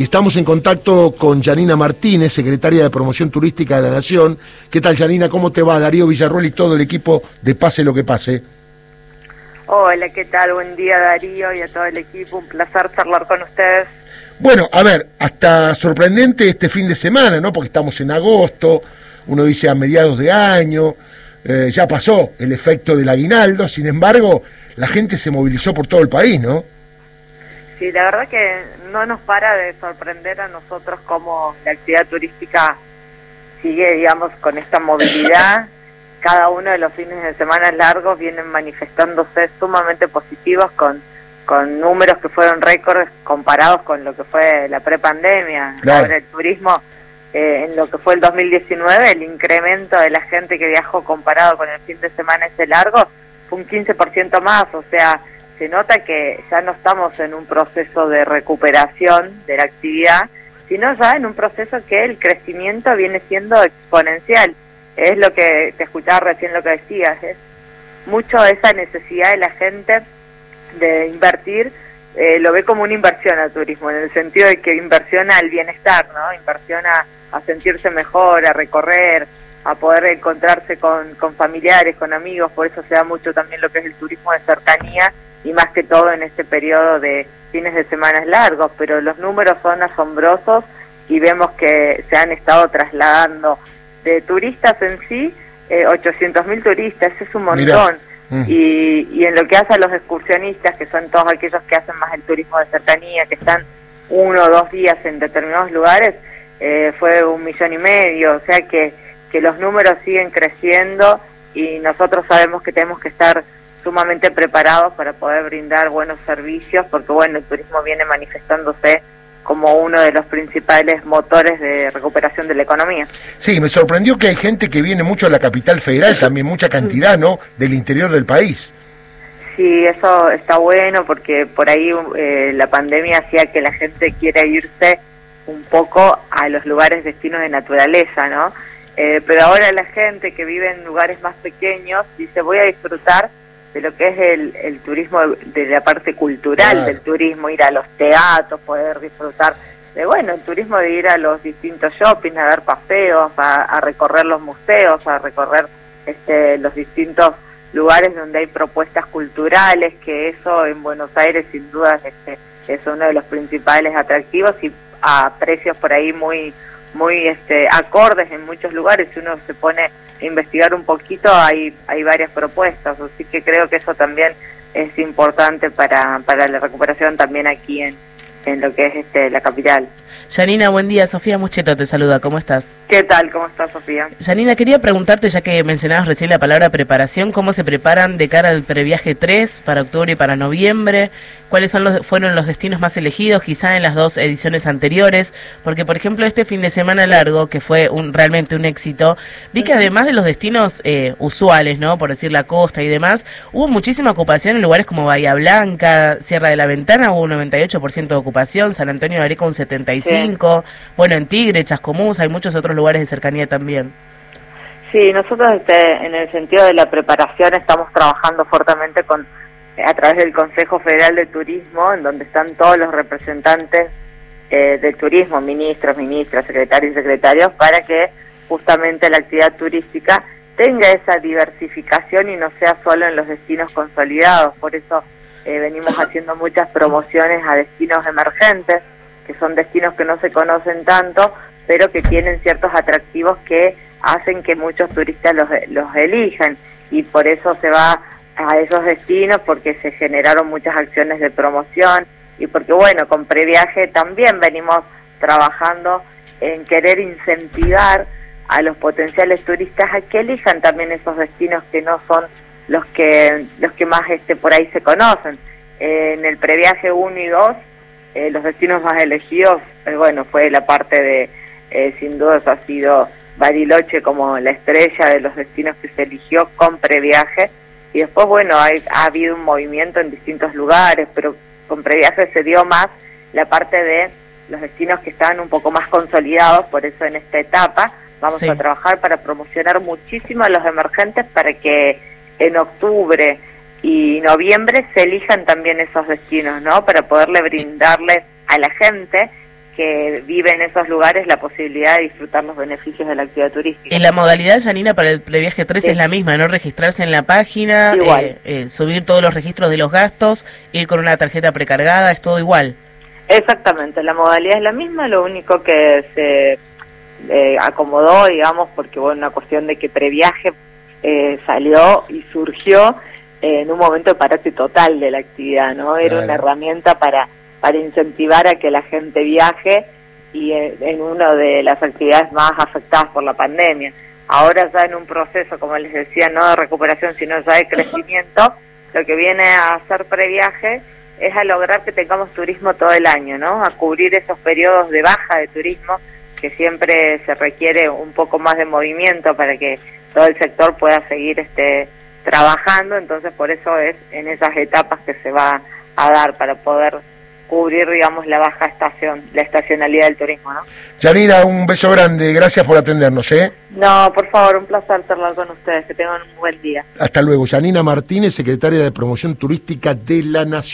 y estamos en contacto con Janina Martínez, secretaria de Promoción Turística de la Nación. ¿Qué tal, Janina? ¿Cómo te va? Darío Villarruel y todo el equipo de Pase lo que pase. Hola, ¿qué tal? Buen día, Darío, y a todo el equipo. Un placer charlar con ustedes. Bueno, a ver, hasta sorprendente este fin de semana, ¿no? Porque estamos en agosto, uno dice a mediados de año, eh, ya pasó el efecto del aguinaldo, sin embargo, la gente se movilizó por todo el país, ¿no? Sí, la verdad que no nos para de sorprender a nosotros cómo la actividad turística sigue, digamos, con esta movilidad. Cada uno de los fines de semana largos vienen manifestándose sumamente positivos con, con números que fueron récords comparados con lo que fue la prepandemia. Ahora el turismo, eh, en lo que fue el 2019, el incremento de la gente que viajó comparado con el fin de semana ese largo fue un 15% más, o sea, se nota que ya no estamos en un proceso de recuperación de la actividad, sino ya en un proceso que el crecimiento viene siendo exponencial. Es lo que te escuchaba recién lo que decías, es mucho esa necesidad de la gente de invertir, eh, lo ve como una inversión al turismo, en el sentido de que inversiona al bienestar, ¿no? Inversiona a sentirse mejor, a recorrer, a poder encontrarse con, con familiares, con amigos, por eso se da mucho también lo que es el turismo de cercanía y más que todo en este periodo de fines de semanas largos, pero los números son asombrosos y vemos que se han estado trasladando de turistas en sí, eh, 800.000 turistas, es un montón. Mm. Y, y en lo que hace a los excursionistas, que son todos aquellos que hacen más el turismo de cercanía, que están uno o dos días en determinados lugares, eh, fue un millón y medio, o sea que, que los números siguen creciendo y nosotros sabemos que tenemos que estar sumamente preparados para poder brindar buenos servicios, porque bueno, el turismo viene manifestándose como uno de los principales motores de recuperación de la economía. Sí, me sorprendió que hay gente que viene mucho a la capital federal, también mucha cantidad, ¿no? Del interior del país. Sí, eso está bueno porque por ahí eh, la pandemia hacía que la gente quiera irse un poco a los lugares destinos de naturaleza, ¿no? Eh, pero ahora la gente que vive en lugares más pequeños dice voy a disfrutar de lo que es el, el turismo, de la parte cultural del turismo, ir a los teatros, poder disfrutar de, bueno, el turismo de ir a los distintos shoppings, a dar paseos, a, recorrer los museos, a recorrer este, los distintos lugares donde hay propuestas culturales, que eso en Buenos Aires sin duda este, es uno de los principales atractivos y a precios por ahí muy muy este, acordes en muchos lugares. Uno se pone a investigar un poquito, hay, hay varias propuestas, así que creo que eso también es importante para, para la recuperación también aquí en, en lo que es este, la capital. Janina, buen día. Sofía Mucheto te saluda. ¿Cómo estás? ¿Qué tal? ¿Cómo estás, Sofía? Janina, quería preguntarte, ya que mencionabas recién la palabra preparación, ¿cómo se preparan de cara al previaje 3 para octubre y para noviembre? ¿Cuáles son los, fueron los destinos más elegidos, quizá en las dos ediciones anteriores? Porque, por ejemplo, este fin de semana largo, que fue un, realmente un éxito, vi que además de los destinos eh, usuales, ¿no? Por decir la costa y demás, hubo muchísima ocupación en lugares como Bahía Blanca, Sierra de la Ventana, hubo un 98% de ocupación, San Antonio de Areco un 75%, bueno, en Tigre, Chascomús, hay muchos otros lugares de cercanía también. Sí, nosotros este, en el sentido de la preparación estamos trabajando fuertemente con a través del Consejo Federal de Turismo, en donde están todos los representantes eh, del turismo, ministros, ministras, secretarios y secretarios, para que justamente la actividad turística tenga esa diversificación y no sea solo en los destinos consolidados. Por eso eh, venimos haciendo muchas promociones a destinos emergentes, que son destinos que no se conocen tanto, pero que tienen ciertos atractivos que hacen que muchos turistas los, los elijan. Y por eso se va a esos destinos porque se generaron muchas acciones de promoción. Y porque bueno, con previaje también venimos trabajando en querer incentivar a los potenciales turistas a que elijan también esos destinos que no son los que los que más este por ahí se conocen. en el previaje 1 y 2, eh, los destinos más elegidos, eh, bueno, fue la parte de, eh, sin dudas ha sido Bariloche como la estrella de los destinos que se eligió con previaje, y después, bueno, hay, ha habido un movimiento en distintos lugares, pero con previaje se dio más la parte de los destinos que estaban un poco más consolidados, por eso en esta etapa vamos a trabajar para promocionar muchísimo a los emergentes para que en octubre y noviembre se elijan también esos destinos, ¿no? Para poderle brindarles a la gente que vive en esos lugares la posibilidad de disfrutar los beneficios de la actividad turística. En la modalidad, Janina, para el previaje 3 es la misma, ¿no? Registrarse en la página, eh, eh, subir todos los registros de los gastos, ir con una tarjeta precargada, es todo igual. Exactamente, la modalidad es la misma, lo único que se eh, acomodó, digamos, porque bueno, una cuestión de que previaje eh, salió y surgió en un momento de parate total de la actividad, ¿no? Era una herramienta para, para incentivar a que la gente viaje y en, una de las actividades más afectadas por la pandemia. Ahora ya en un proceso, como les decía, no de recuperación, sino ya de crecimiento, lo que viene a hacer previaje es a lograr que tengamos turismo todo el año, ¿no? A cubrir esos periodos de baja de turismo que siempre se requiere un poco más de movimiento para que todo el sector pueda seguir este trabajando, entonces por eso es en esas etapas que se va a dar para poder cubrir, digamos, la baja estación, la estacionalidad del turismo, ¿no? Yanira, un beso grande, gracias por atendernos, ¿eh? No, por favor, un placer charlar con ustedes, que tengan un buen día. Hasta luego. Yanina Martínez, secretaria de Promoción Turística de la Nación.